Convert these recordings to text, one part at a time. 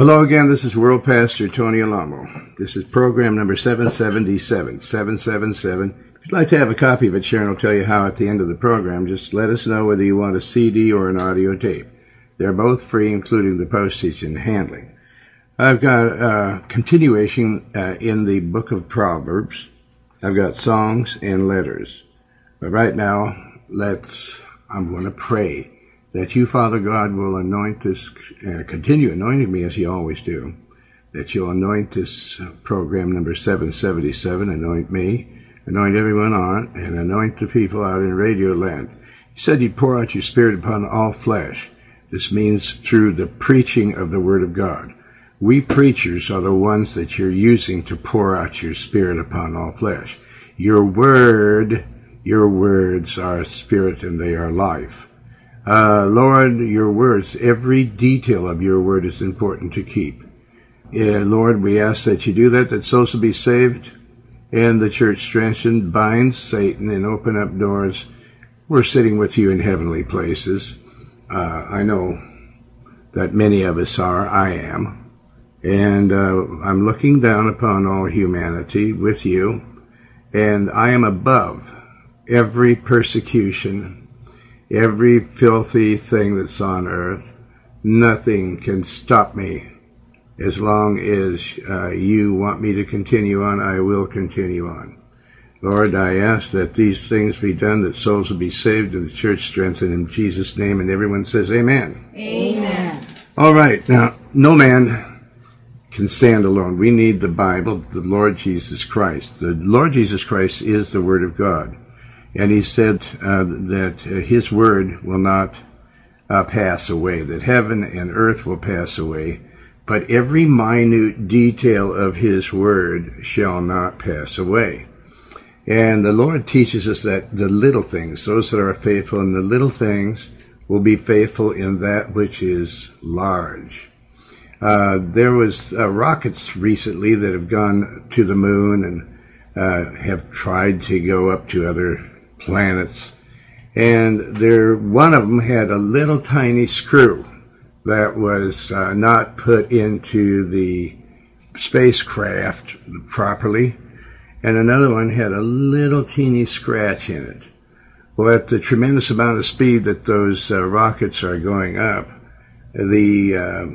Hello again, this is World Pastor Tony Alamo. This is program number 777, 777. If you'd like to have a copy of it, Sharon will tell you how at the end of the program. Just let us know whether you want a CD or an audio tape. They're both free, including the postage and handling. I've got a continuation uh, in the book of Proverbs. I've got songs and letters. But right now, let's, I'm going to pray that you, Father God, will anoint this, uh, continue anointing me as you always do, that you'll anoint this program number 777, anoint me, anoint everyone on it, and anoint the people out in Radio Land. You said you'd pour out your Spirit upon all flesh. This means through the preaching of the Word of God. We preachers are the ones that you're using to pour out your Spirit upon all flesh. Your Word, your words are Spirit and they are life. Uh, Lord, your words, every detail of your word is important to keep. Yeah, Lord, we ask that you do that, that souls will be saved and the church strengthened, bind Satan and open up doors. We're sitting with you in heavenly places. Uh, I know that many of us are. I am. And uh, I'm looking down upon all humanity with you. And I am above every persecution every filthy thing that's on earth. Nothing can stop me. As long as uh, you want me to continue on, I will continue on. Lord, I ask that these things be done, that souls will be saved and the church strengthened in Jesus' name. And everyone says, Amen. Amen. All right. Now, no man can stand alone. We need the Bible, the Lord Jesus Christ. The Lord Jesus Christ is the Word of God. And he said uh, that uh, his word will not uh, pass away, that heaven and earth will pass away, but every minute detail of his word shall not pass away. And the Lord teaches us that the little things, those that are faithful in the little things, will be faithful in that which is large. Uh, there was uh, rockets recently that have gone to the moon and uh, have tried to go up to other planets. And there, one of them had a little tiny screw that was uh, not put into the spacecraft properly, and another one had a little teeny scratch in it. Well, at the tremendous amount of speed that those uh, rockets are going up, the uh,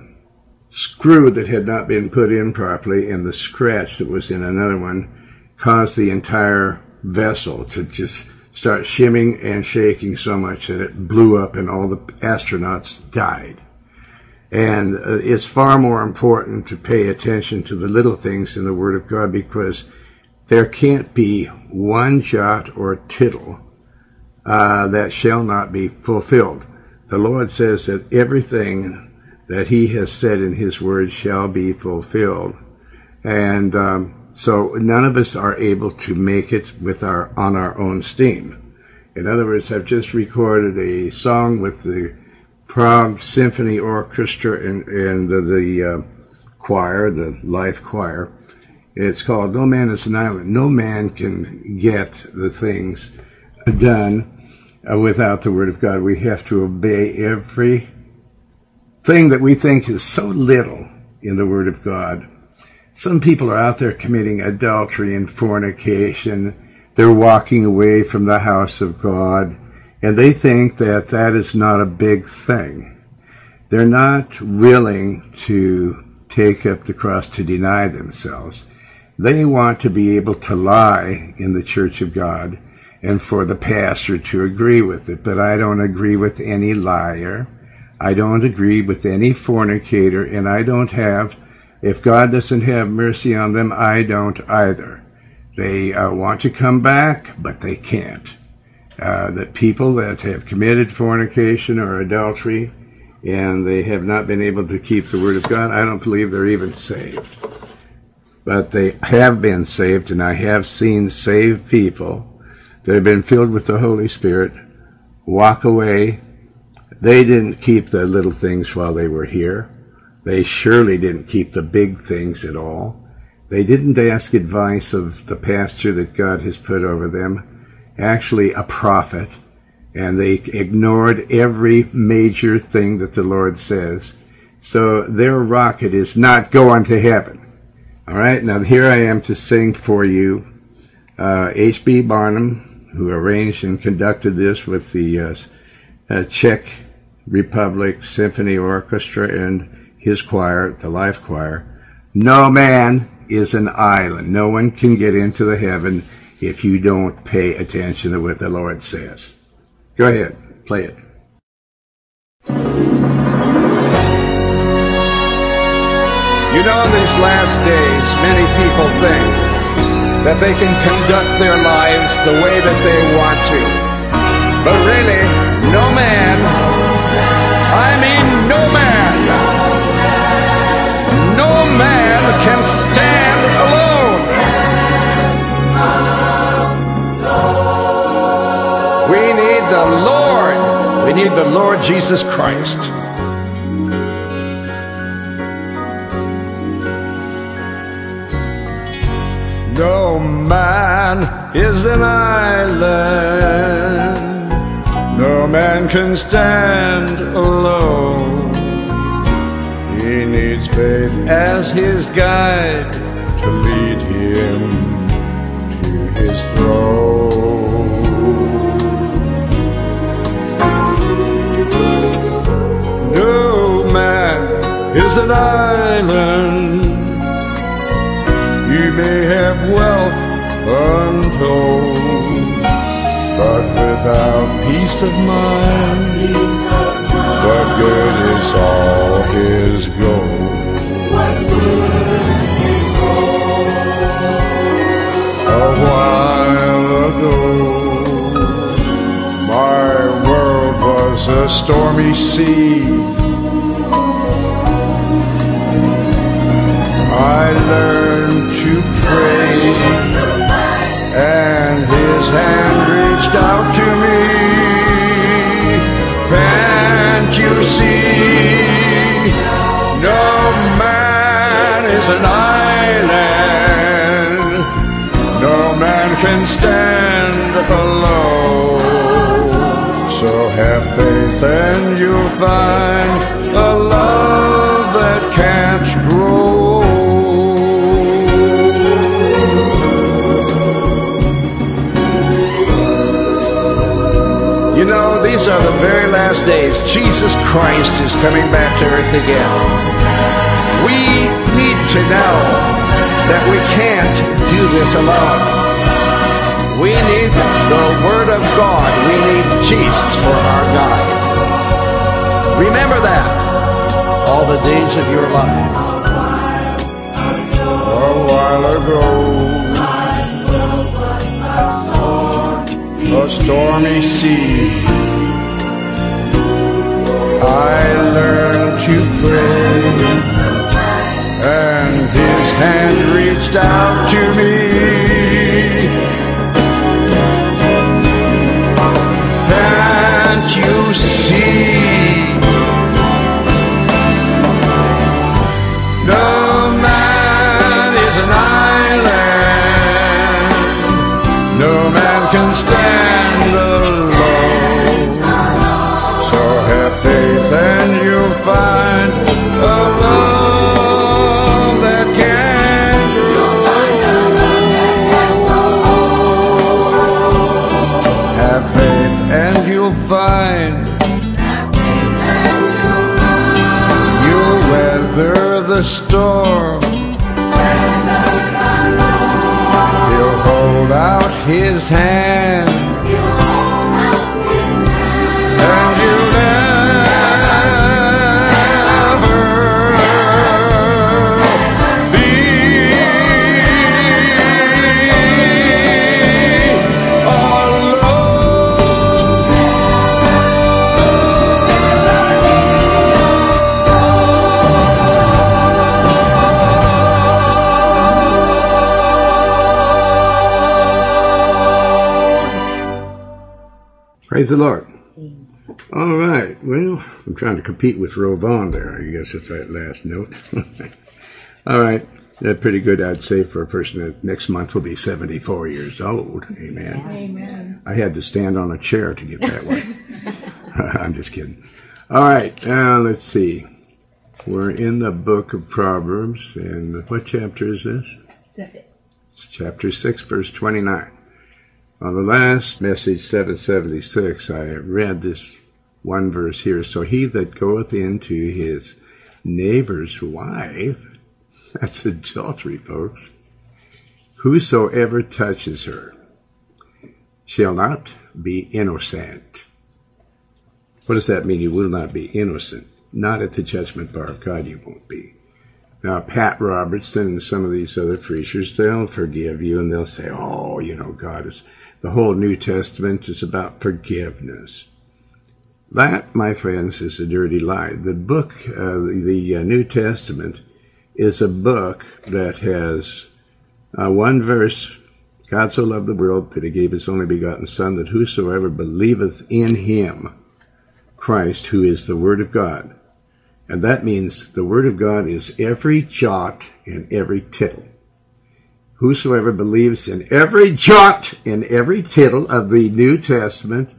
screw that had not been put in properly and the scratch that was in another one caused the entire vessel to just start shimming and shaking so much that it blew up and all the astronauts died. And uh, it's far more important to pay attention to the little things in the Word of God because there can't be one jot or tittle uh, that shall not be fulfilled. The Lord says that everything that He has said in His Word shall be fulfilled. And um, so none of us are able to make it with our on our own steam. In other words, I've just recorded a song with the Prague Symphony Orchestra and, and the, the uh, choir, the life choir. It's called No Man is an Island. No man can get the things done uh, without the Word of God. We have to obey every thing that we think is so little in the Word of God some people are out there committing adultery and fornication. They're walking away from the house of God, and they think that that is not a big thing. They're not willing to take up the cross to deny themselves. They want to be able to lie in the church of God and for the pastor to agree with it. But I don't agree with any liar. I don't agree with any fornicator, and I don't have if God doesn't have mercy on them, I don't either. They uh, want to come back, but they can't. Uh, that people that have committed fornication or adultery and they have not been able to keep the word of God, I don't believe they're even saved. But they have been saved, and I have seen saved people that have been filled with the Holy Spirit walk away. They didn't keep the little things while they were here. They surely didn't keep the big things at all. They didn't ask advice of the pastor that God has put over them, actually a prophet, and they ignored every major thing that the Lord says. So their rocket is not going to heaven. All right, now here I am to sing for you H.B. Uh, Barnum, who arranged and conducted this with the uh, uh, Czech Republic Symphony Orchestra and his choir, the Life Choir. No man is an island. No one can get into the heaven if you don't pay attention to what the Lord says. Go ahead, play it. You know, in these last days, many people think that they can conduct their lives the way that they want to. But really, no man, I mean no man, can stand alone. We need the Lord. We need the Lord Jesus Christ. No man is an island. No man can stand alone. Faith as his guide to lead him to his throne. No man is an island He may have wealth untold, but without peace of mind, the good is all his gold? A while ago, my world was a stormy sea. I learned to pray, and His hand reached out to me. Can't you see? No man is an island. Can stand alone. So have faith, and you'll find a love that can't grow. You know, these are the very last days. Jesus Christ is coming back to earth again. We need to know that we can't do this alone. We need the Word of God. We need Jesus for our guide. Remember that all the days of your life. A while ago, a stormy sea I learned to pray, and His hand reached out to me. You'll you'll weather the storm. He'll hold out his hand. Praise the Lord. All right. Well, I'm trying to compete with Rovon there. I guess it's that last note. All right. That's pretty good, I'd say, for a person that next month will be 74 years old. Amen. Amen. I had to stand on a chair to get that one. I'm just kidding. All right. Uh, let's see. We're in the book of Proverbs, and what chapter is this? Six. It's chapter 6, verse 29. On the last message, 776, I read this one verse here. So he that goeth into his neighbor's wife, that's adultery, folks, whosoever touches her shall not be innocent. What does that mean? You will not be innocent. Not at the judgment bar of God, you won't be. Now, Pat Robertson and some of these other preachers, they'll forgive you and they'll say, oh, you know, God is, the whole New Testament is about forgiveness. That, my friends, is a dirty lie. The book, uh, the uh, New Testament, is a book that has uh, one verse God so loved the world that he gave his only begotten Son, that whosoever believeth in him, Christ, who is the Word of God, and that means the Word of God is every jot and every tittle. Whosoever believes in every jot and every tittle of the New Testament,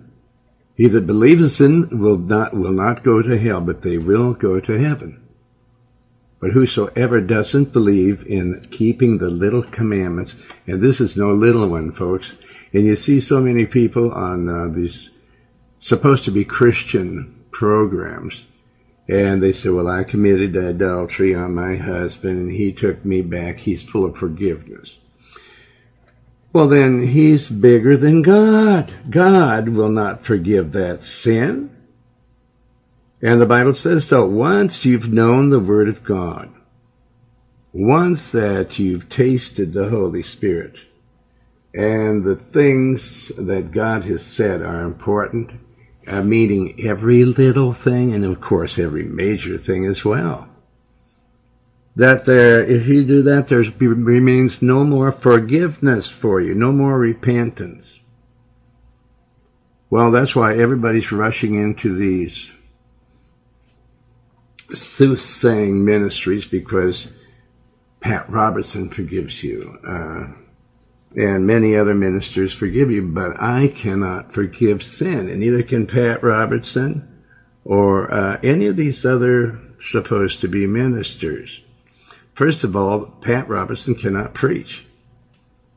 he that believes in will not will not go to hell, but they will go to heaven. But whosoever doesn't believe in keeping the little commandments, and this is no little one, folks, and you see so many people on uh, these supposed to be Christian programs and they said, Well, I committed adultery on my husband and he took me back. He's full of forgiveness. Well, then he's bigger than God. God will not forgive that sin. And the Bible says so. Once you've known the Word of God, once that you've tasted the Holy Spirit, and the things that God has said are important, uh, meaning every little thing and of course every major thing as well. That there, if you do that, there remains no more forgiveness for you, no more repentance. Well, that's why everybody's rushing into these soothsaying ministries because Pat Robertson forgives you. Uh, and many other ministers forgive you, but I cannot forgive sin, and neither can Pat Robertson or uh, any of these other supposed to be ministers. First of all, Pat Robertson cannot preach.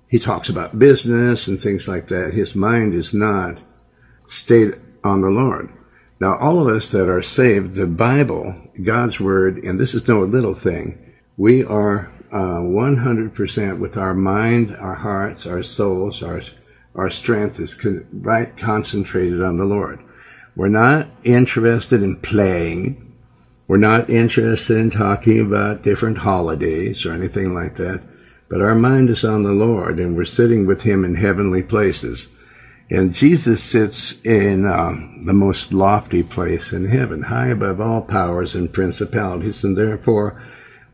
He talks about business and things like that. His mind is not stayed on the Lord. Now, all of us that are saved, the Bible, God's Word, and this is no little thing, we are uh, 100% with our mind, our hearts, our souls, our, our strength is con- right concentrated on the Lord. We're not interested in playing. We're not interested in talking about different holidays or anything like that. But our mind is on the Lord and we're sitting with Him in heavenly places. And Jesus sits in uh, the most lofty place in heaven, high above all powers and principalities, and therefore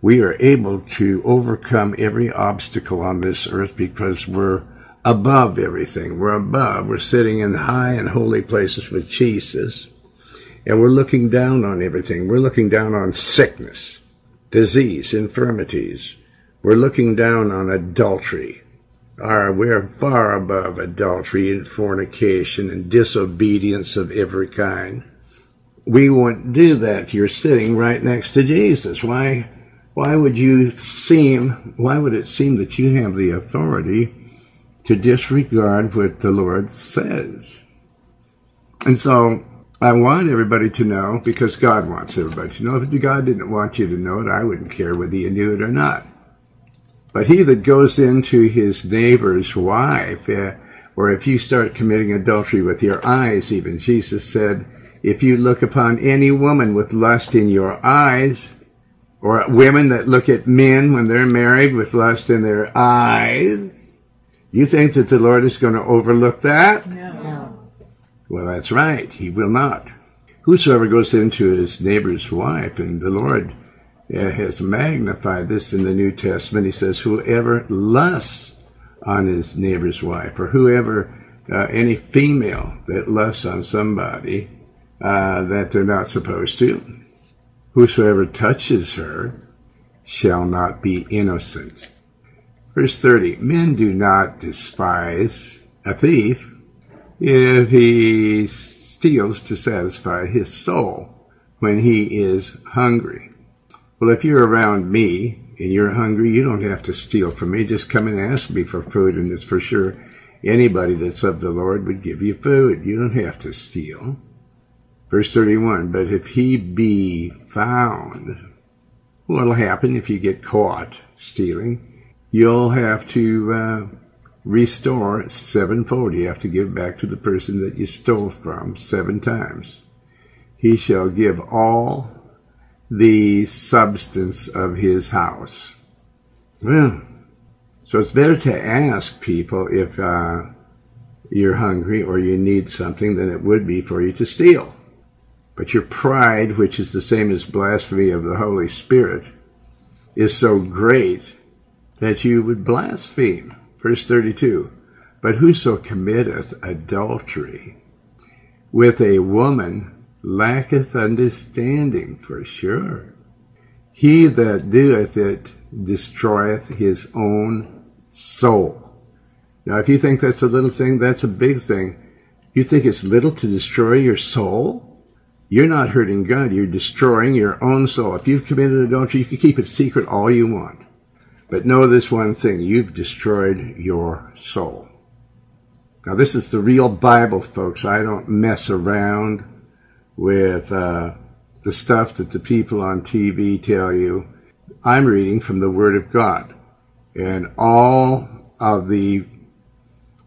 we are able to overcome every obstacle on this earth because we're above everything. We're above. We're sitting in high and holy places with Jesus. And we're looking down on everything. We're looking down on sickness, disease, infirmities. We're looking down on adultery. We're far above adultery and fornication and disobedience of every kind. We won't do that. You're sitting right next to Jesus. Why? Why would you seem, why would it seem that you have the authority to disregard what the Lord says? And so I want everybody to know because God wants everybody to know. If God didn't want you to know it, I wouldn't care whether you knew it or not. But he that goes into his neighbor's wife, uh, or if you start committing adultery with your eyes, even Jesus said, if you look upon any woman with lust in your eyes, or women that look at men when they're married with lust in their eyes. You think that the Lord is going to overlook that? No. Well, that's right. He will not. Whosoever goes into his neighbor's wife, and the Lord uh, has magnified this in the New Testament. He says, whoever lusts on his neighbor's wife, or whoever, uh, any female that lusts on somebody uh, that they're not supposed to, Whosoever touches her shall not be innocent. Verse 30 Men do not despise a thief if he steals to satisfy his soul when he is hungry. Well, if you're around me and you're hungry, you don't have to steal from me. Just come and ask me for food, and it's for sure anybody that's of the Lord would give you food. You don't have to steal. Verse 31, but if he be found, what'll happen if you get caught stealing? You'll have to uh, restore sevenfold. You have to give back to the person that you stole from seven times. He shall give all the substance of his house. Well, so it's better to ask people if uh, you're hungry or you need something than it would be for you to steal. But your pride, which is the same as blasphemy of the Holy Spirit, is so great that you would blaspheme. Verse 32 But whoso committeth adultery with a woman lacketh understanding, for sure. He that doeth it destroyeth his own soul. Now, if you think that's a little thing, that's a big thing. You think it's little to destroy your soul? You're not hurting God. You're destroying your own soul. If you've committed adultery, you can keep it secret all you want. But know this one thing. You've destroyed your soul. Now, this is the real Bible, folks. I don't mess around with uh, the stuff that the people on TV tell you. I'm reading from the Word of God. And all of the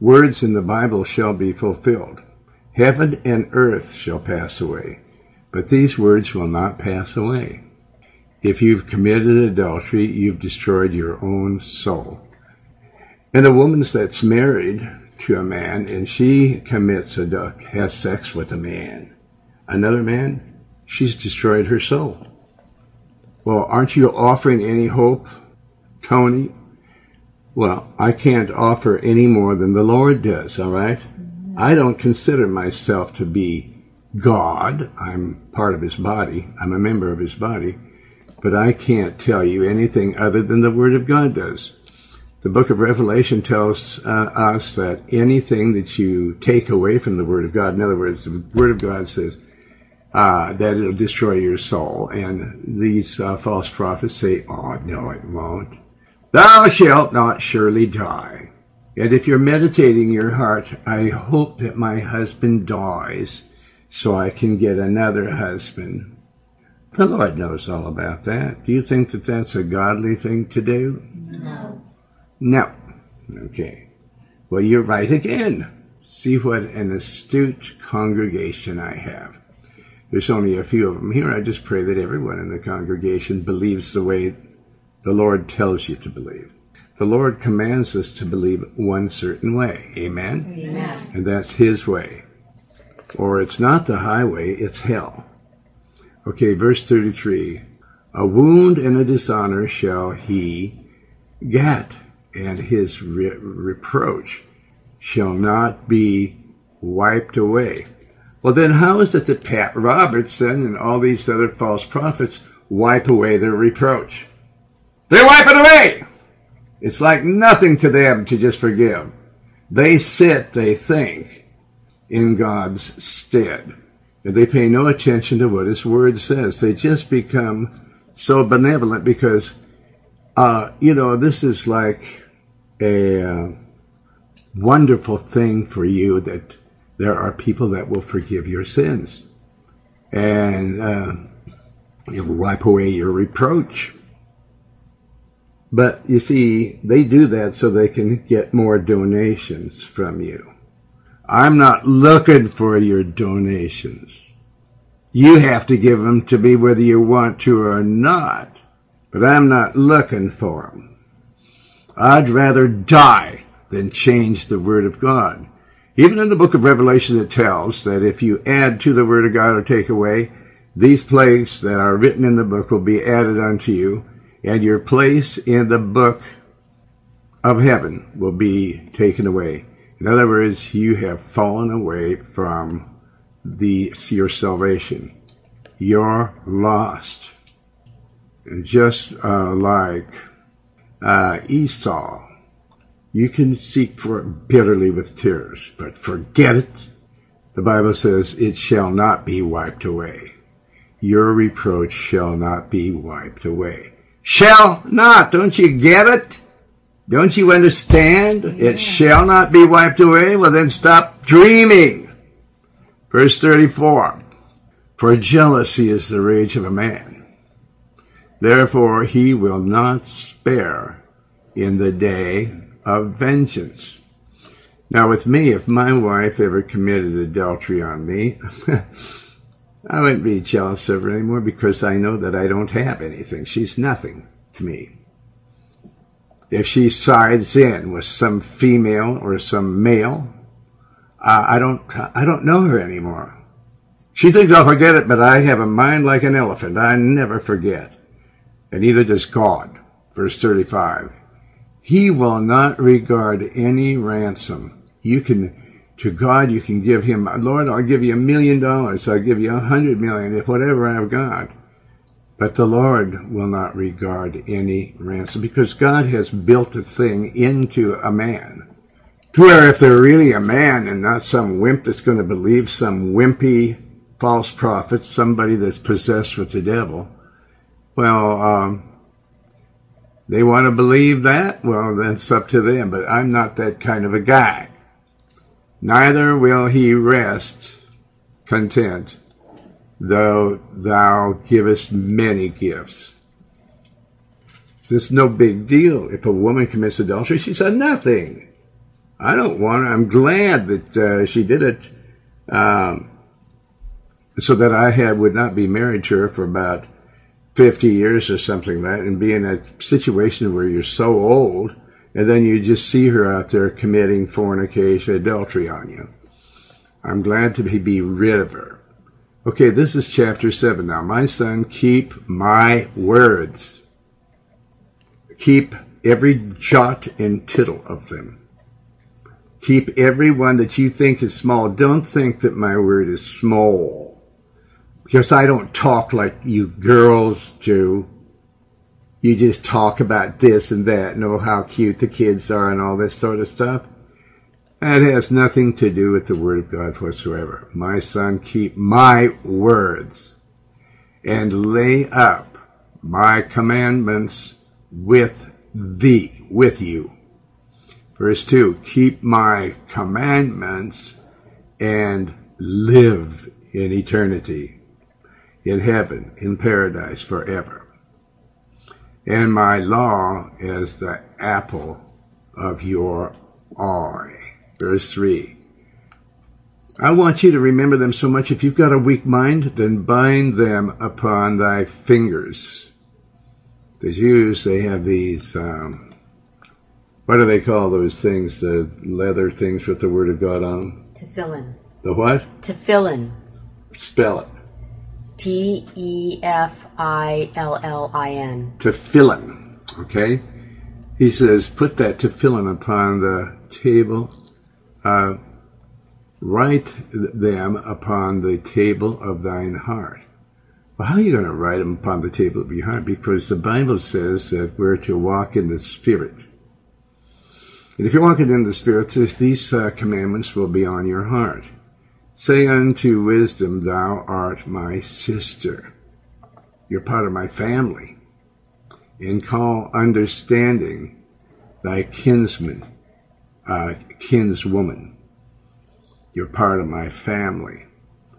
words in the Bible shall be fulfilled. Heaven and earth shall pass away, but these words will not pass away. If you've committed adultery, you've destroyed your own soul. And a woman that's married to a man and she commits a has sex with a man another man, she's destroyed her soul. Well, aren't you offering any hope, Tony? Well, I can't offer any more than the Lord does, all right? I don't consider myself to be God. I'm part of his body. I'm a member of his body. But I can't tell you anything other than the Word of God does. The book of Revelation tells uh, us that anything that you take away from the Word of God, in other words, the Word of God says, uh, that it'll destroy your soul. And these uh, false prophets say, Oh, no, it won't. Thou shalt not surely die. And if you're meditating your heart, I hope that my husband dies so I can get another husband. The Lord knows all about that. Do you think that that's a godly thing to do? No. No. Okay. Well, you're right again. See what an astute congregation I have. There's only a few of them here. I just pray that everyone in the congregation believes the way the Lord tells you to believe. The Lord commands us to believe one certain way. Amen? Amen. And that's His way. Or it's not the highway, it's hell. Okay, verse 33. A wound and a dishonor shall he get, and his re- reproach shall not be wiped away. Well, then how is it that Pat Robertson and all these other false prophets wipe away their reproach? They wipe it away! It's like nothing to them to just forgive. They sit, they think, in God's stead. And they pay no attention to what His Word says. They just become so benevolent because, uh, you know, this is like a uh, wonderful thing for you that there are people that will forgive your sins and uh, it will wipe away your reproach. But you see, they do that so they can get more donations from you. I'm not looking for your donations. You have to give them to me whether you want to or not. But I'm not looking for them. I'd rather die than change the Word of God. Even in the book of Revelation, it tells that if you add to the word of God or take away, these plagues that are written in the book will be added unto you, and your place in the book of heaven will be taken away. In other words, you have fallen away from the your salvation. You're lost. Just uh, like uh, Esau you can seek for it bitterly with tears, but forget it. The Bible says it shall not be wiped away. your reproach shall not be wiped away. Shall not. Don't you get it? Don't you understand? Yeah. It shall not be wiped away. Well, then stop dreaming. Verse 34. For jealousy is the rage of a man. Therefore he will not spare in the day of vengeance. Now with me, if my wife ever committed adultery on me, I wouldn't be jealous of her anymore because I know that I don't have anything. She's nothing to me. If she sides in with some female or some male, uh, I don't, I don't know her anymore. She thinks I'll forget it, but I have a mind like an elephant. I never forget. And neither does God. Verse 35. He will not regard any ransom. You can to God you can give him, Lord, I'll give you a million dollars, I'll give you a hundred million, if whatever I've got. But the Lord will not regard any ransom because God has built a thing into a man. To where if they're really a man and not some wimp that's going to believe some wimpy false prophet, somebody that's possessed with the devil, well, um, they want to believe that? Well, that's up to them, but I'm not that kind of a guy neither will he rest content, though thou givest many gifts. It's no big deal. If a woman commits adultery, she said nothing. I don't want her. I'm glad that uh, she did it um, so that I had, would not be married to her for about 50 years or something like that and be in a situation where you're so old and then you just see her out there committing fornication, adultery on you. I'm glad to be rid of her. Okay, this is chapter 7 now. My son, keep my words. Keep every jot and tittle of them. Keep every one that you think is small. Don't think that my word is small. Because I don't talk like you girls do you just talk about this and that, know oh, how cute the kids are and all this sort of stuff. That has nothing to do with the Word of God whatsoever. My son, keep my words and lay up my commandments with thee, with you. Verse 2 Keep my commandments and live in eternity, in heaven, in paradise forever and my law is the apple of your eye. Verse 3. I want you to remember them so much. If you've got a weak mind, then bind them upon thy fingers. The Jews, they have these, um, what do they call those things? The leather things with the Word of God on them? Tefillin. The what? Tefillin. Spell it. T E F I L L I N. Tefillin. Okay? He says, put that tefillin upon the table. Uh, write them upon the table of thine heart. Well, how are you going to write them upon the table of your heart? Because the Bible says that we're to walk in the Spirit. And if you're walking in the Spirit, these uh, commandments will be on your heart. Say unto wisdom, Thou art my sister. You're part of my family. And call understanding thy kinsman, uh, kinswoman. You're part of my family.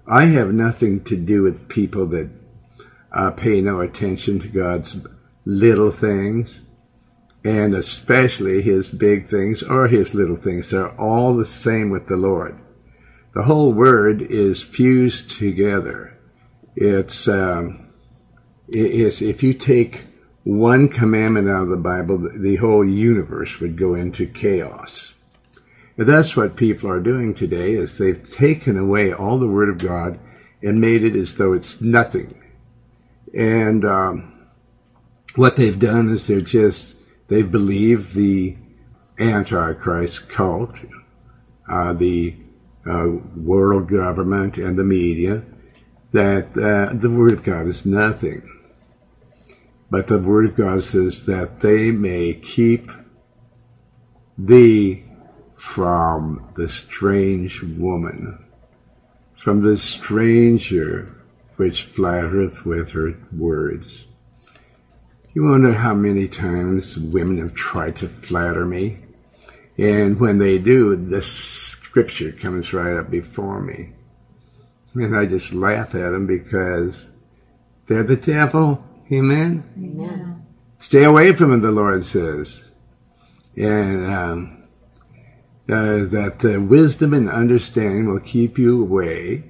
I have nothing to do with people that uh, pay no attention to God's little things, and especially his big things or his little things. They're all the same with the Lord the whole word is fused together. It's, um, it's if you take one commandment out of the Bible, the whole universe would go into chaos. And that's what people are doing today is they've taken away all the Word of God and made it as though it's nothing. And um, what they've done is they're just they believe the Antichrist cult, uh, the uh, world government and the media that uh, the Word of God is nothing. But the Word of God says that they may keep thee from the strange woman, from the stranger which flattereth with her words. You wonder how many times women have tried to flatter me? And when they do, the scripture comes right up before me. And I just laugh at them because they're the devil. Amen? Amen. Stay away from them, the Lord says. And um, uh, that uh, wisdom and understanding will keep you away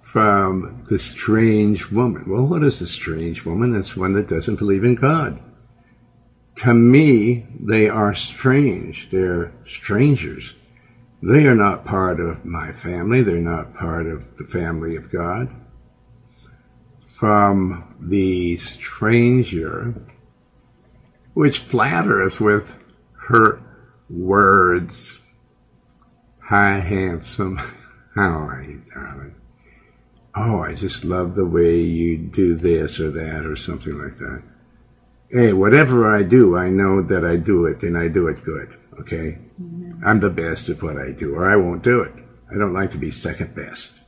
from the strange woman. Well, what is a strange woman? It's one that doesn't believe in God. To me, they are strange. They're strangers. They are not part of my family. They're not part of the family of God. From the stranger, which flatters with her words. Hi, handsome. How are you, darling? oh, I just love the way you do this or that or something like that. Hey, whatever I do, I know that I do it and I do it good. Okay? Mm-hmm. I'm the best at what I do or I won't do it. I don't like to be second best.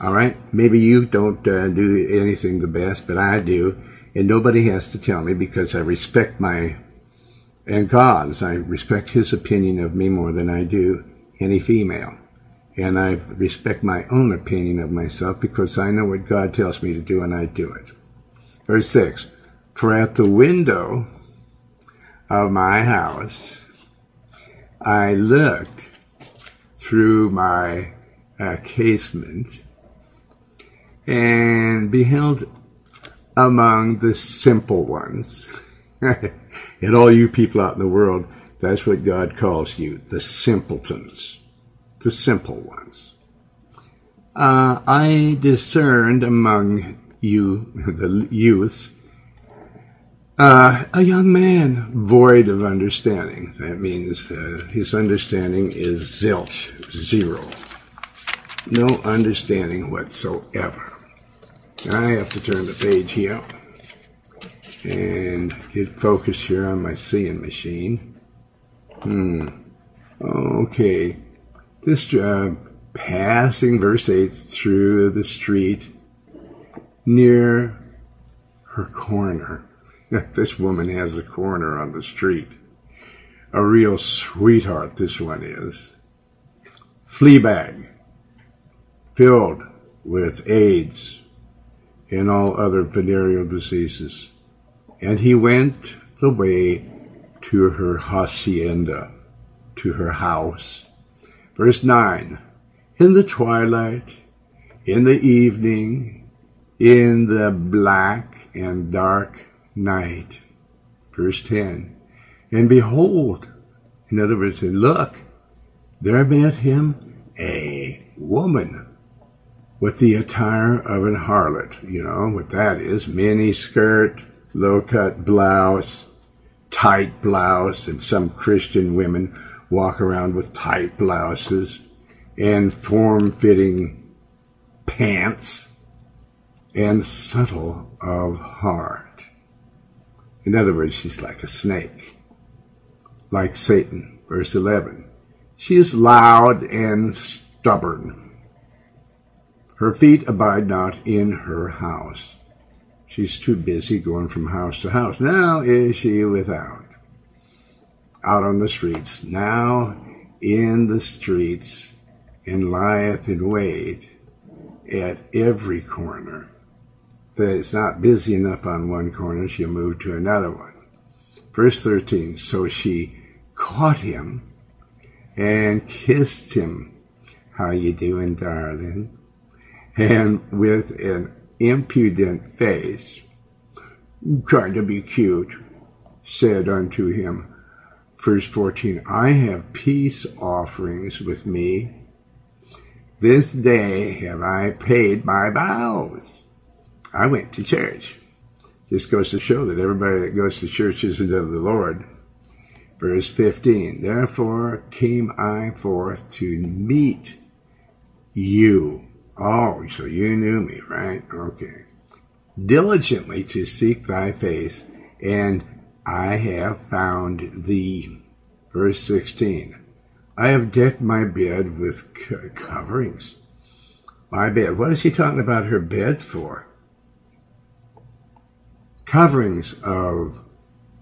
All right? Maybe you don't uh, do anything the best, but I do. And nobody has to tell me because I respect my and God's. I respect his opinion of me more than I do any female and I respect my own opinion of myself because I know what God tells me to do and I do it. Verse 6 For at the window of my house I looked through my uh, casement and beheld among the simple ones. and all you people out in the world, that's what God calls you, the simpletons the simple ones. Uh, I discerned among you, the youths, uh, a young man void of understanding. That means uh, his understanding is zilch, zero. No understanding whatsoever. I have to turn the page here and get focused here on my seeing machine. Hmm. Okay. This uh, passing verse 8 through the street near her corner. this woman has a corner on the street. A real sweetheart, this one is. Fleabag, filled with AIDS and all other venereal diseases. And he went the way to her hacienda, to her house Verse 9 In the twilight, in the evening, in the black and dark night. Verse 10 And behold, in other words, and look, there met him a woman with the attire of an harlot. You know what that is mini skirt, low cut blouse, tight blouse, and some Christian women walk around with tight blouses and form fitting pants and subtle of heart. In other words, she's like a snake, like Satan. Verse 11. She is loud and stubborn. Her feet abide not in her house. She's too busy going from house to house. Now is she without out on the streets, now in the streets, and lieth in wait at every corner. That it's not busy enough on one corner, she'll move to another one. Verse 13, so she caught him and kissed him. How you doing, darling? And with an impudent face, trying to be cute, said unto him, verse 14, I have peace offerings with me. This day have I paid my vows. I went to church. Just goes to show that everybody that goes to church isn't of the Lord. Verse 15, Therefore came I forth to meet you. Oh, so you knew me, right? Okay. Diligently to seek thy face and I have found thee. Verse 16. I have decked my bed with coverings. My bed. What is she talking about her bed for? Coverings of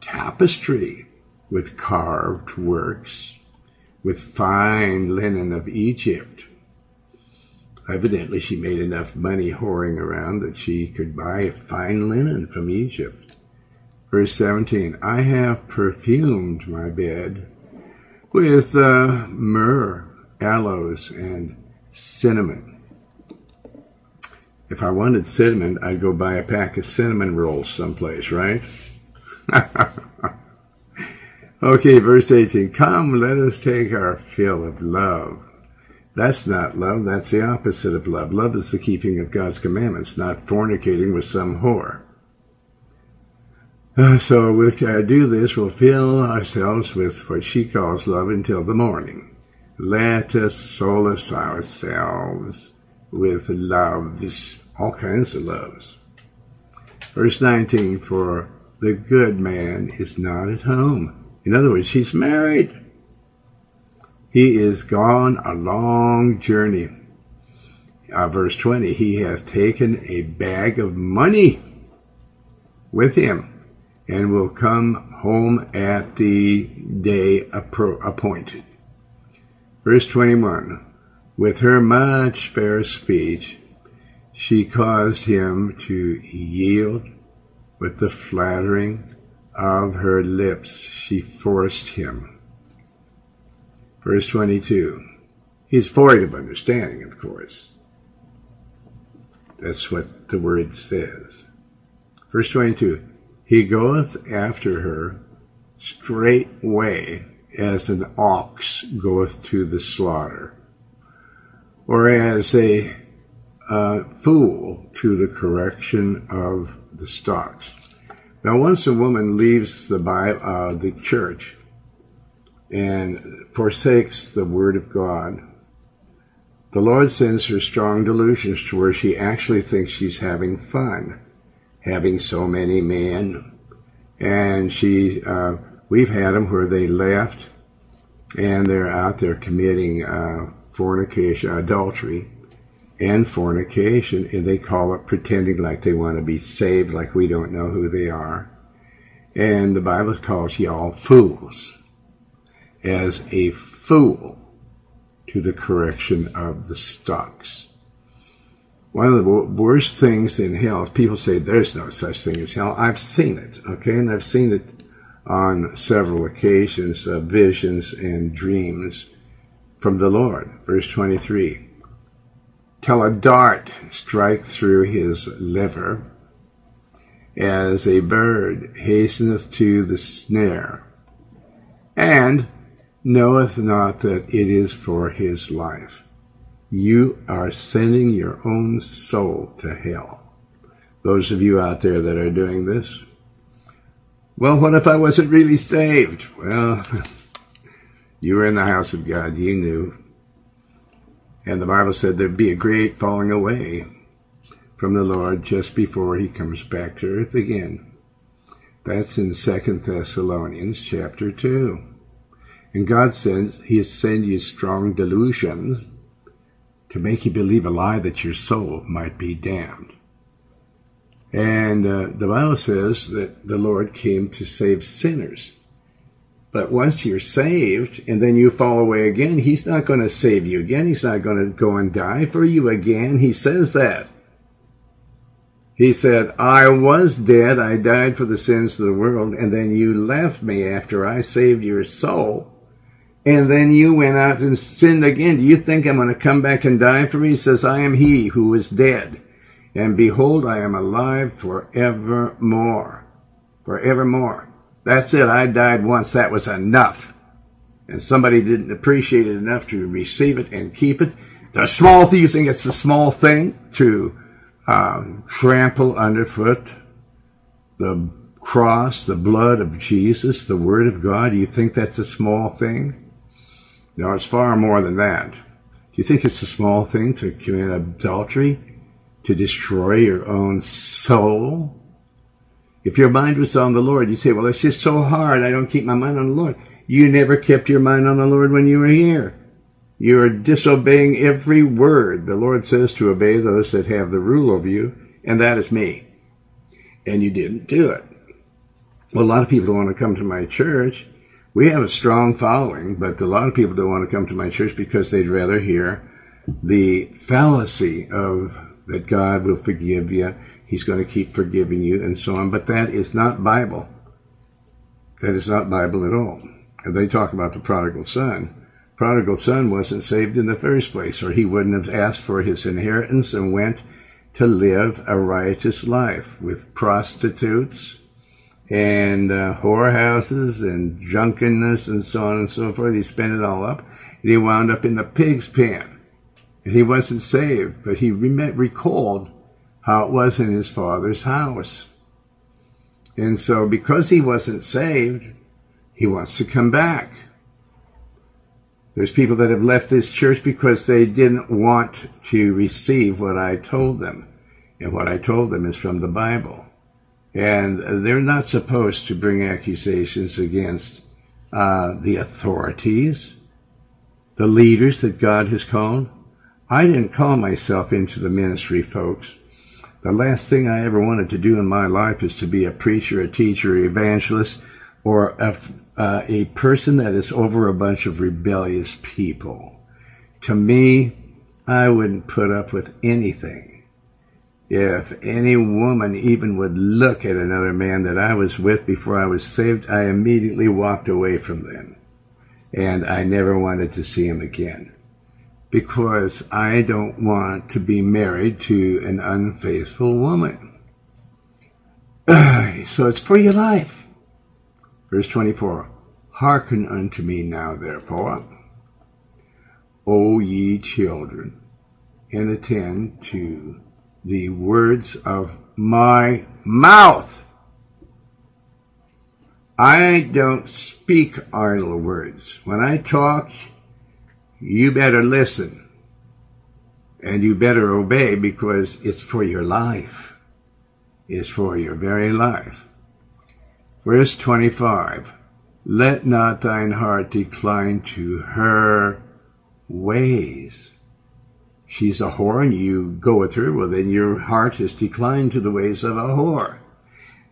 tapestry with carved works, with fine linen of Egypt. Evidently, she made enough money whoring around that she could buy fine linen from Egypt. Verse 17 I have perfumed my bed with uh, myrrh, aloes, and cinnamon. If I wanted cinnamon, I'd go buy a pack of cinnamon rolls someplace, right? okay, verse 18 Come, let us take our fill of love. That's not love, that's the opposite of love. Love is the keeping of God's commandments, not fornicating with some whore. Uh, so we'll uh, do this, we'll fill ourselves with what she calls love until the morning. Let us solace ourselves with loves, all kinds of loves. Verse 19, for the good man is not at home. In other words, he's married. He is gone a long journey. Uh, verse 20, he has taken a bag of money with him and will come home at the day appointed. Verse 21 With her much fair speech, she caused him to yield. With the flattering of her lips, she forced him. Verse 22. He's void of understanding, of course. That's what the word says. Verse 22 he goeth after her straightway as an ox goeth to the slaughter, or as a uh, fool to the correction of the stocks. Now, once a woman leaves the Bible, uh, the church, and forsakes the Word of God, the Lord sends her strong delusions to where she actually thinks she's having fun having so many men. And she, uh, we've had them where they left and they're out there committing uh, fornication, adultery, and fornication, and they call it pretending like they want to be saved, like we don't know who they are. And the Bible calls y'all fools as a fool to the correction of the stocks one of the worst things in hell, people say there's no such thing as hell. I've seen it, okay, and I've seen it on several occasions, uh, visions and dreams from the Lord. Verse 23 Till a dart strike through his liver, as a bird hasteneth to the snare, and knoweth not that it is for his life you are sending your own soul to hell. Those of you out there that are doing this, well, what if I wasn't really saved? Well, you were in the house of God, you knew. And the Bible said there'd be a great falling away from the Lord just before he comes back to earth again. That's in Second Thessalonians chapter 2. And God says he'll send you strong delusions to make you believe a lie that your soul might be damned. And uh, the Bible says that the Lord came to save sinners. But once you're saved and then you fall away again, He's not going to save you again. He's not going to go and die for you again. He says that. He said, I was dead. I died for the sins of the world. And then you left me after I saved your soul and then you went out and sinned again. Do you think I'm going to come back and die for me? He says, I am he who was dead. And behold, I am alive forevermore. Forevermore. That's it. I died once. That was enough. And somebody didn't appreciate it enough to receive it and keep it. The small thing, you think it's a small thing to um, trample underfoot the cross, the blood of Jesus, the Word of God? Do you think that's a small thing? No, it's far more than that. Do you think it's a small thing to commit adultery? To destroy your own soul? If your mind was on the Lord, you say, well, it's just so hard. I don't keep my mind on the Lord. You never kept your mind on the Lord when you were here. You're disobeying every word. The Lord says to obey those that have the rule over you, and that is me. And you didn't do it. Well, a lot of people don't want to come to my church. We have a strong following, but a lot of people don't want to come to my church because they'd rather hear the fallacy of that God will forgive you, He's going to keep forgiving you, and so on. But that is not Bible. That is not Bible at all. And they talk about the prodigal son. Prodigal son wasn't saved in the first place, or he wouldn't have asked for his inheritance and went to live a riotous life with prostitutes and uh, whorehouses and drunkenness and so on and so forth. He spent it all up, and he wound up in the pig's pen. And he wasn't saved, but he re- recalled how it was in his father's house. And so, because he wasn't saved, he wants to come back. There's people that have left this church because they didn't want to receive what I told them. And what I told them is from the Bible. And they're not supposed to bring accusations against uh, the authorities, the leaders that God has called. I didn't call myself into the ministry, folks. The last thing I ever wanted to do in my life is to be a preacher, a teacher, evangelist, or a, uh, a person that is over a bunch of rebellious people. To me, I wouldn't put up with anything. If any woman even would look at another man that I was with before I was saved, I immediately walked away from them. And I never wanted to see him again because I don't want to be married to an unfaithful woman. so it's for your life. Verse 24 Hearken unto me now, therefore, O ye children, and attend to the words of my mouth. I don't speak idle words. When I talk, you better listen and you better obey because it's for your life. It's for your very life. Verse 25 Let not thine heart decline to her ways. She's a whore and you go with her, well, then your heart has declined to the ways of a whore.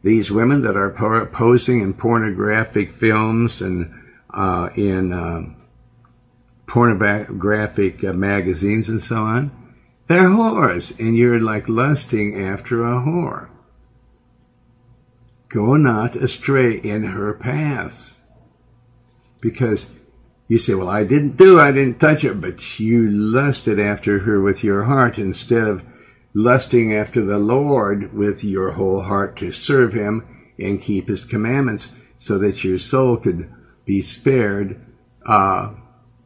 These women that are posing in pornographic films and uh, in um, pornographic uh, magazines and so on, they're whores, and you're like lusting after a whore. Go not astray in her paths. Because you say, well, I didn't do, I didn't touch it, but you lusted after her with your heart instead of lusting after the Lord with your whole heart to serve him and keep his commandments so that your soul could be spared uh,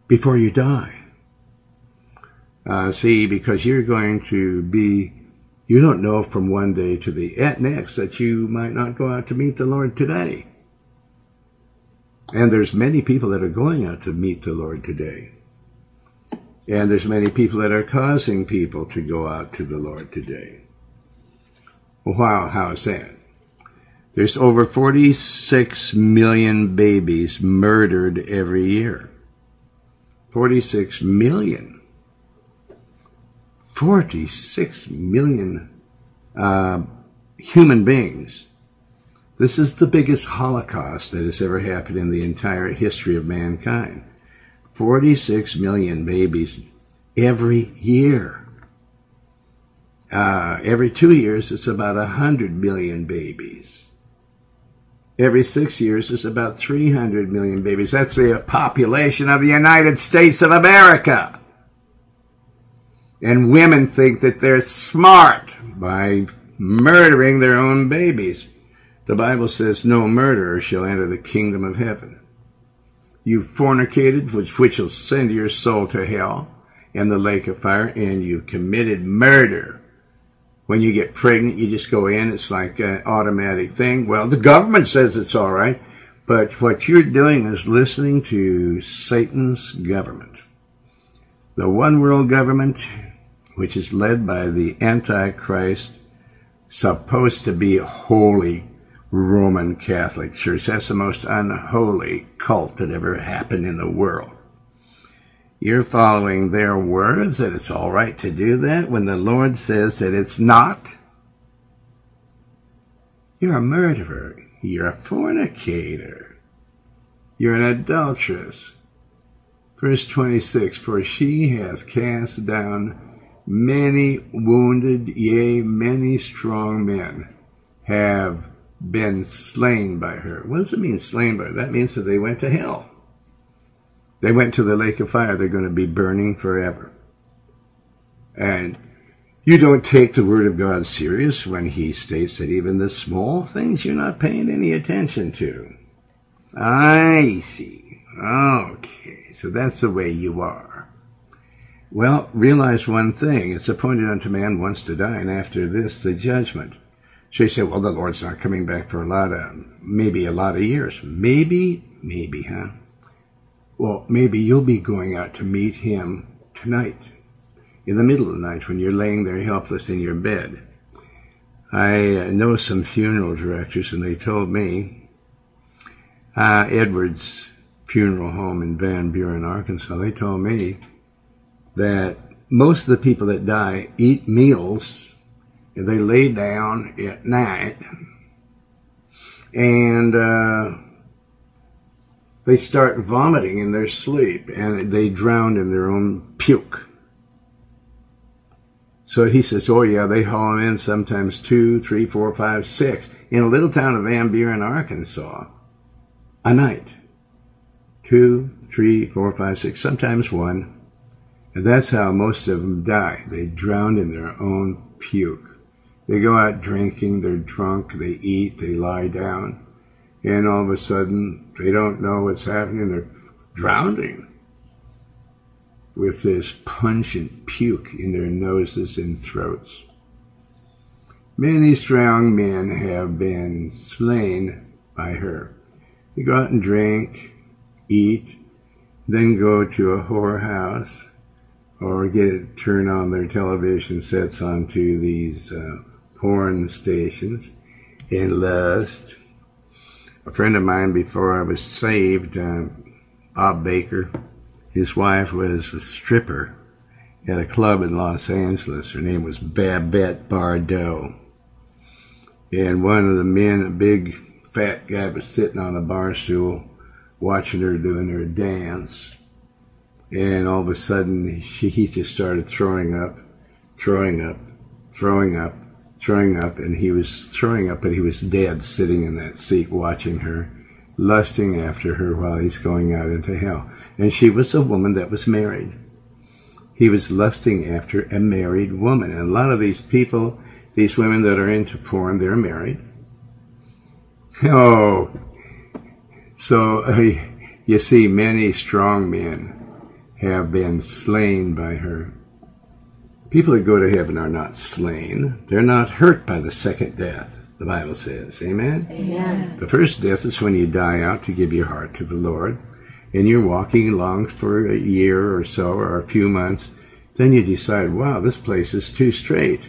before you die. Uh, see, because you're going to be, you don't know from one day to the next that you might not go out to meet the Lord today. And there's many people that are going out to meet the Lord today. And there's many people that are causing people to go out to the Lord today. Wow, how is that? There's over 46 million babies murdered every year. 46 million. 46 million uh, human beings. This is the biggest Holocaust that has ever happened in the entire history of mankind. 46 million babies every year. Uh, every two years, it's about 100 million babies. Every six years, it's about 300 million babies. That's the population of the United States of America. And women think that they're smart by murdering their own babies. The Bible says no murderer shall enter the kingdom of heaven. You fornicated, which, which will send your soul to hell and the lake of fire, and you've committed murder when you get pregnant, you just go in. It's like an automatic thing. Well, the government says it's all right, but what you're doing is listening to Satan's government. The one world government, which is led by the Antichrist, supposed to be holy Roman Catholic Church. That's the most unholy cult that ever happened in the world. You're following their words that it's all right to do that when the Lord says that it's not. You're a murderer. You're a fornicator. You're an adulteress. Verse 26 For she hath cast down many wounded, yea, many strong men have been slain by her. What does it mean, slain by her? That means that they went to hell. They went to the lake of fire. They're going to be burning forever. And you don't take the word of God serious when he states that even the small things you're not paying any attention to. I see. Okay, so that's the way you are. Well, realize one thing. It's appointed unto man once to die, and after this, the judgment. She said, well, the Lord's not coming back for a lot of, maybe a lot of years. Maybe, maybe, huh? Well, maybe you'll be going out to meet him tonight, in the middle of the night when you're laying there helpless in your bed. I uh, know some funeral directors, and they told me uh, Edwards Funeral Home in Van Buren, Arkansas. They told me that most of the people that die eat meals they lay down at night and uh, they start vomiting in their sleep and they drown in their own puke. So he says, oh yeah, they haul them in sometimes two, three, four, five, six in a little town of Van Buren, Arkansas, a night. Two, three, four, five, six, sometimes one. And that's how most of them die. They drown in their own puke. They go out drinking, they're drunk, they eat, they lie down and all of a sudden they don't know what's happening. They're drowning with this pungent puke in their noses and throats. Many strong men have been slain by her. They go out and drink, eat, then go to a whorehouse or get turn on their television sets onto these uh, porn stations and lust a friend of mine before I was saved, uh, Bob Baker, his wife was a stripper at a club in Los Angeles. Her name was Babette Bardot. And one of the men, a big fat guy, was sitting on a bar stool watching her doing her dance. And all of a sudden, she, he just started throwing up, throwing up, throwing up, throwing up, and he was throwing up, but he was dead sitting in that seat watching her, lusting after her while he's going out into hell. And she was a woman that was married. He was lusting after a married woman. And a lot of these people, these women that are into porn, they're married. Oh, so uh, you see, many strong men have been slain by her. People that go to heaven are not slain. They're not hurt by the second death, the Bible says. Amen? Amen. The first death is when you die out to give your heart to the Lord, and you're walking along for a year or so, or a few months. Then you decide, wow, this place is too straight.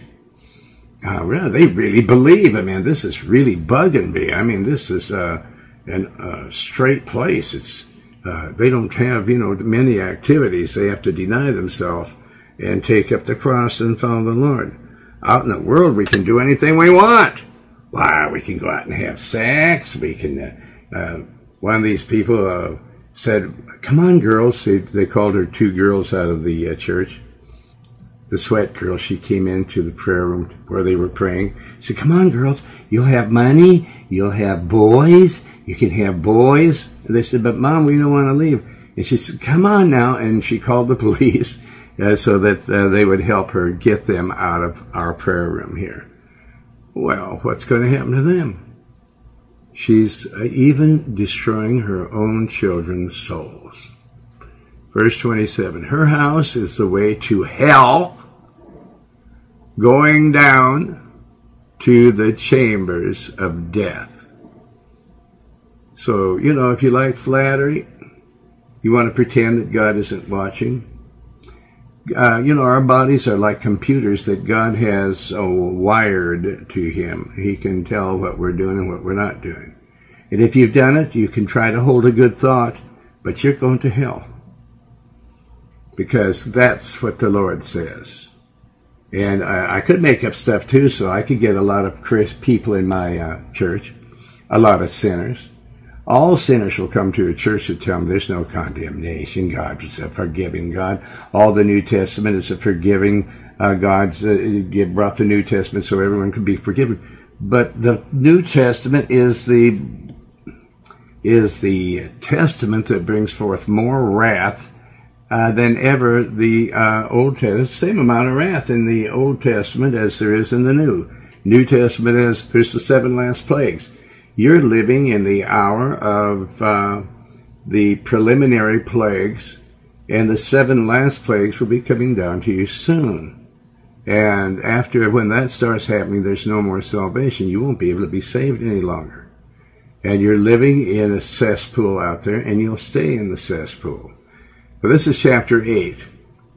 Uh, really, they really believe. I mean, this is really bugging me. I mean, this is uh, a uh, straight place. It's uh, they don't have you know many activities. They have to deny themselves and take up the cross and follow the Lord. Out in the world, we can do anything we want. Why, we can go out and have sex. We can. Uh, uh, one of these people uh, said, "Come on, girls." They, they, called her two girls out of the uh, church. The sweat girl. She came into the prayer room where they were praying. She said, "Come on, girls. You'll have money. You'll have boys. You can have boys." And they said, "But mom, we don't want to leave." And she said, "Come on now." And she called the police uh, so that uh, they would help her get them out of our prayer room here. Well, what's going to happen to them? She's uh, even destroying her own children's souls. Verse 27 Her house is the way to hell, going down to the chambers of death. So, you know, if you like flattery, you want to pretend that God isn't watching, uh, you know, our bodies are like computers that God has uh, wired to Him. He can tell what we're doing and what we're not doing. And if you've done it, you can try to hold a good thought, but you're going to hell. because that's what the Lord says. And I, I could make up stuff too, so I could get a lot of Chris people in my uh, church, a lot of sinners. All sinners will come to a church to tell them there's no condemnation. God is a forgiving God. All the New Testament is a forgiving uh, God. Uh, brought the New Testament so everyone could be forgiven. But the New Testament is the is the testament that brings forth more wrath uh, than ever the uh, Old Testament. Same amount of wrath in the Old Testament as there is in the New. New Testament is there's the seven last plagues. You're living in the hour of uh, the preliminary plagues, and the seven last plagues will be coming down to you soon. And after when that starts happening, there's no more salvation. You won't be able to be saved any longer and you're living in a cesspool out there, and you'll stay in the cesspool. But this is chapter 8.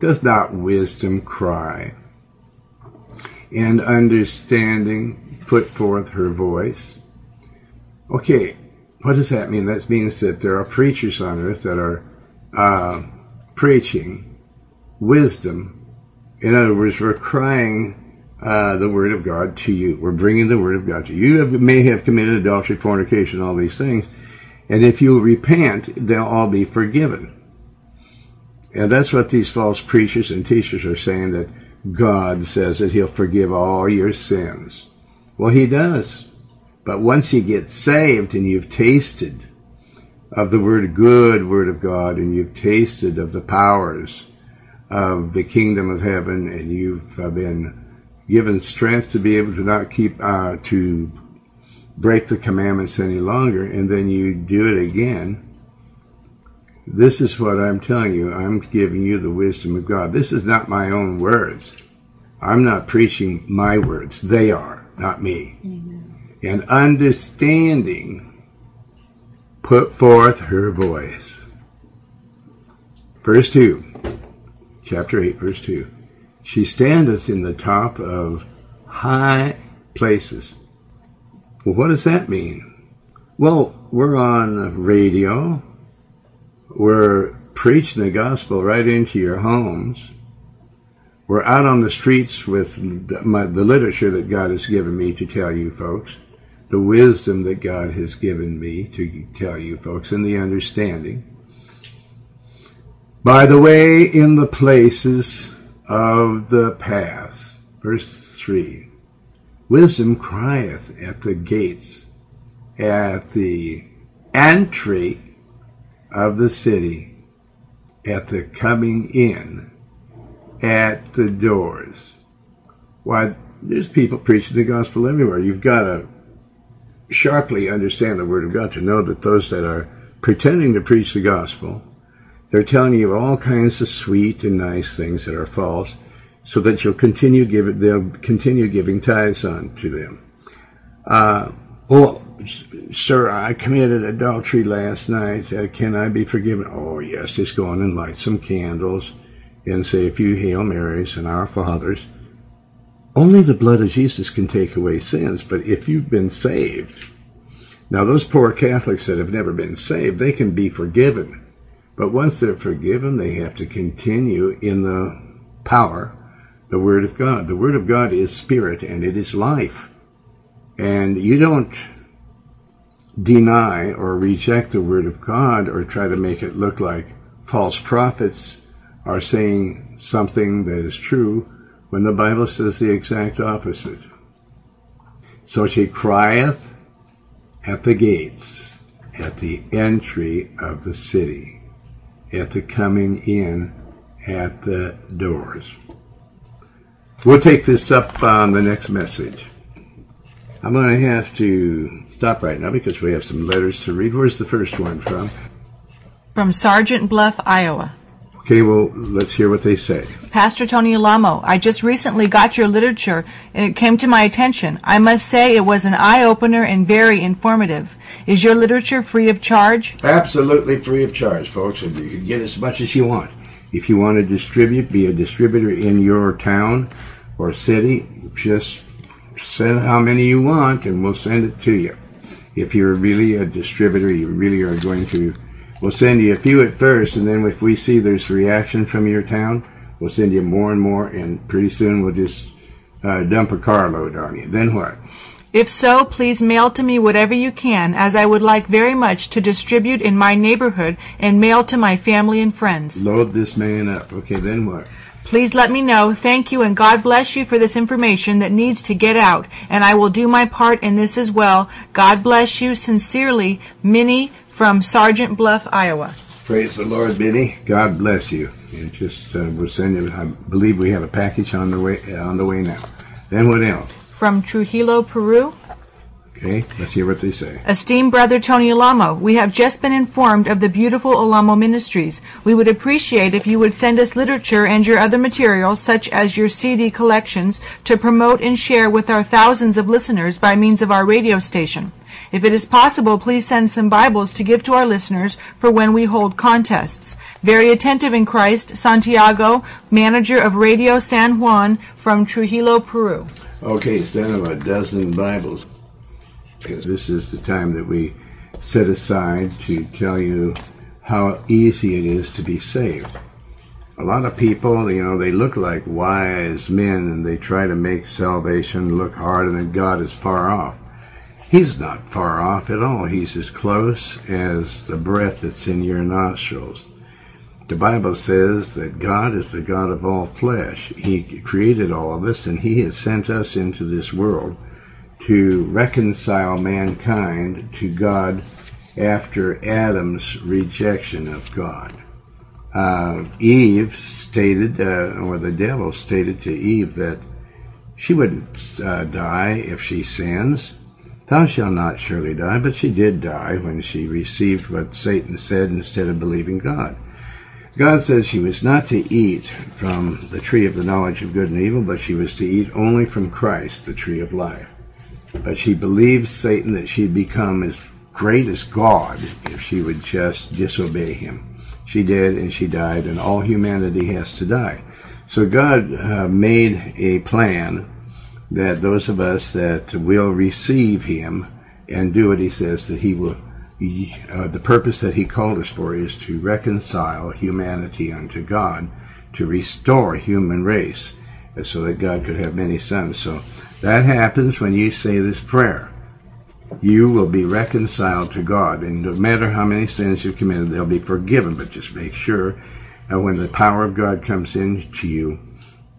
Does not wisdom cry? And understanding put forth her voice? Okay, what does that mean? That means that there are preachers on earth that are uh, preaching wisdom. In other words, we're crying uh, the word of God to you. We're bringing the word of God to you. You have, may have committed adultery, fornication, all these things. And if you repent, they'll all be forgiven. And that's what these false preachers and teachers are saying that God says that he'll forgive all your sins. Well, he does. But once you get saved and you've tasted of the word good word of God and you've tasted of the powers of the kingdom of heaven and you've uh, been given strength to be able to not keep uh, to break the commandments any longer, and then you do it again. This is what I'm telling you. I'm giving you the wisdom of God. This is not my own words. I'm not preaching my words. They are, not me. And understanding put forth her voice. Verse 2, chapter 8, verse 2. She standeth in the top of high places. Well, what does that mean? Well, we're on radio. We're preaching the gospel right into your homes. We're out on the streets with my, the literature that God has given me to tell you folks, the wisdom that God has given me to tell you folks, and the understanding. By the way, in the places of the path. Verse 3 Wisdom crieth at the gates, at the entry of the city, at the coming in, at the doors. Why, there's people preaching the gospel everywhere. You've got to sharply understand the Word of God to know that those that are pretending to preach the gospel they're telling you all kinds of sweet and nice things that are false, so that you'll continue giving. They'll continue giving tithes on to them. Uh, well, sir, I committed adultery last night. Uh, can I be forgiven? Oh yes, just go on and light some candles, and say a few Hail Marys and Our Fathers. Only the blood of Jesus can take away sins. But if you've been saved, now those poor Catholics that have never been saved, they can be forgiven but once they're forgiven, they have to continue in the power, the Word of God. The Word of God is spirit and it is life. And you don't deny or reject the Word of God or try to make it look like false prophets are saying something that is true when the Bible says the exact opposite. So she crieth at the gates, at the entry of the city at the coming in at the doors. We'll take this up on the next message. I'm going to have to stop right now because we have some letters to read. Where's the first one from? From Sergeant Bluff, Iowa. Okay, well, let's hear what they say. Pastor Tony Alamo, I just recently got your literature and it came to my attention. I must say it was an eye opener and very informative. Is your literature free of charge? Absolutely free of charge, folks, and you can get as much as you want. If you want to distribute, be a distributor in your town or city, just send how many you want and we'll send it to you. If you're really a distributor, you really are going to We'll send you a few at first, and then if we see there's reaction from your town, we'll send you more and more, and pretty soon we'll just uh, dump a carload on you. Then what? If so, please mail to me whatever you can, as I would like very much to distribute in my neighborhood and mail to my family and friends. Load this man up. Okay, then what? Please let me know. Thank you and God bless you for this information that needs to get out, and I will do my part in this as well. God bless you. Sincerely, Minnie from Sergeant Bluff, Iowa. Praise the Lord, Minnie. God bless you. And just uh, we're sending. I believe we have a package on the way on the way now. Then what else? From Trujillo, Peru. Okay, let's hear what they say. Esteemed Brother Tony Alamo, we have just been informed of the beautiful Alamo Ministries. We would appreciate if you would send us literature and your other materials, such as your CD collections, to promote and share with our thousands of listeners by means of our radio station. If it is possible, please send some Bibles to give to our listeners for when we hold contests. Very attentive in Christ, Santiago, manager of Radio San Juan from Trujillo, Peru. Okay, send them a dozen Bibles because this is the time that we set aside to tell you how easy it is to be saved. A lot of people, you know, they look like wise men and they try to make salvation look hard and that God is far off. He's not far off at all. He's as close as the breath that's in your nostrils. The Bible says that God is the God of all flesh. He created all of us and He has sent us into this world to reconcile mankind to God after Adam's rejection of God. Uh, Eve stated, uh, or the devil stated to Eve that she wouldn't uh, die if she sins. Thou shalt not surely die, but she did die when she received what Satan said instead of believing God. God says she was not to eat from the tree of the knowledge of good and evil, but she was to eat only from Christ, the tree of life. But she believed Satan that she'd become as great as God if she would just disobey him. She did, and she died, and all humanity has to die. So God uh, made a plan that those of us that will receive Him and do what He says that He will. Uh, the purpose that He called us for is to reconcile humanity unto God, to restore human race, so that God could have many sons. So that happens when you say this prayer. You will be reconciled to God, and no matter how many sins you've committed, they'll be forgiven. But just make sure that when the power of God comes into you,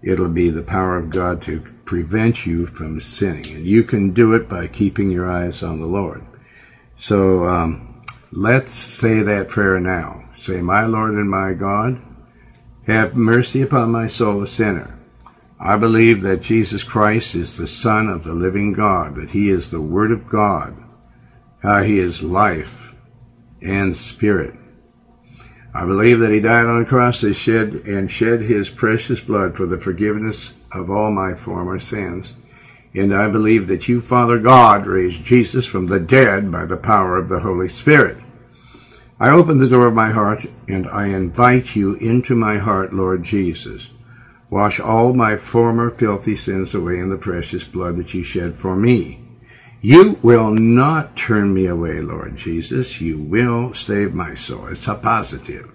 it'll be the power of God to prevent you from sinning. And you can do it by keeping your eyes on the Lord. So um, let's say that prayer now. Say, My Lord and my God, have mercy upon my soul, a sinner. I believe that Jesus Christ is the Son of the living God, that He is the Word of God, uh, He is life and spirit. I believe that He died on the cross to shed and shed His precious blood for the forgiveness of all my former sins. And I believe that you, Father God, raised Jesus from the dead by the power of the Holy Spirit. I open the door of my heart and I invite you into my heart, Lord Jesus. Wash all my former filthy sins away in the precious blood that you shed for me. You will not turn me away, Lord Jesus. You will save my soul. It's a positive.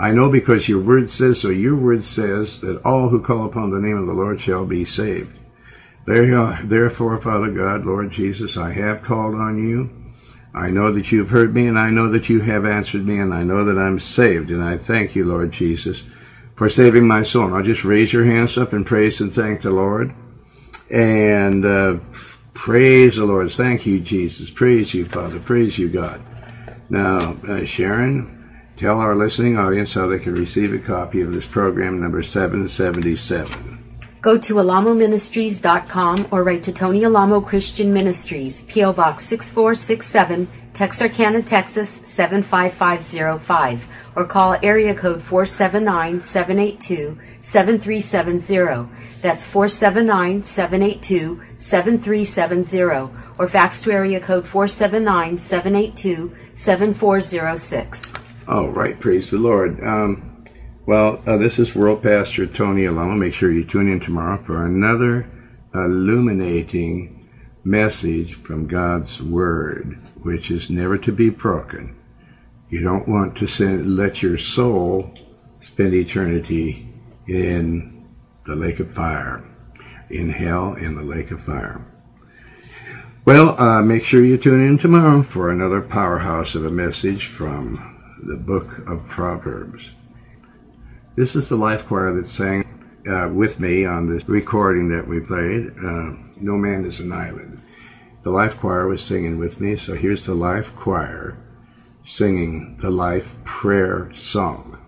I know because your word says so. Your word says that all who call upon the name of the Lord shall be saved. Therefore, Father God, Lord Jesus, I have called on you. I know that you've heard me, and I know that you have answered me, and I know that I'm saved. And I thank you, Lord Jesus for saving my soul. Now just raise your hands up and praise and thank the Lord. And uh, praise the Lord. Thank you, Jesus. Praise you, Father. Praise you, God. Now, uh, Sharon, tell our listening audience how they can receive a copy of this program number 777. Go to alamoministries.com or write to Tony Alamo Christian Ministries, P.O. Box 6467, Texarkana, Texas 75505, or call area code 479 782 7370. That's 479 782 7370, or fax to area code 479 782 7406. All right, praise the Lord. Um, well, uh, this is World Pastor Tony Alamo. Make sure you tune in tomorrow for another illuminating message from God's Word, which is never to be broken. You don't want to send, let your soul spend eternity in the lake of fire, in hell, in the lake of fire. Well, uh, make sure you tune in tomorrow for another powerhouse of a message from the book of Proverbs. This is the life choir that sang uh, with me on this recording that we played. Uh, no man is an island. The life choir was singing with me, so here's the life choir singing the life prayer song.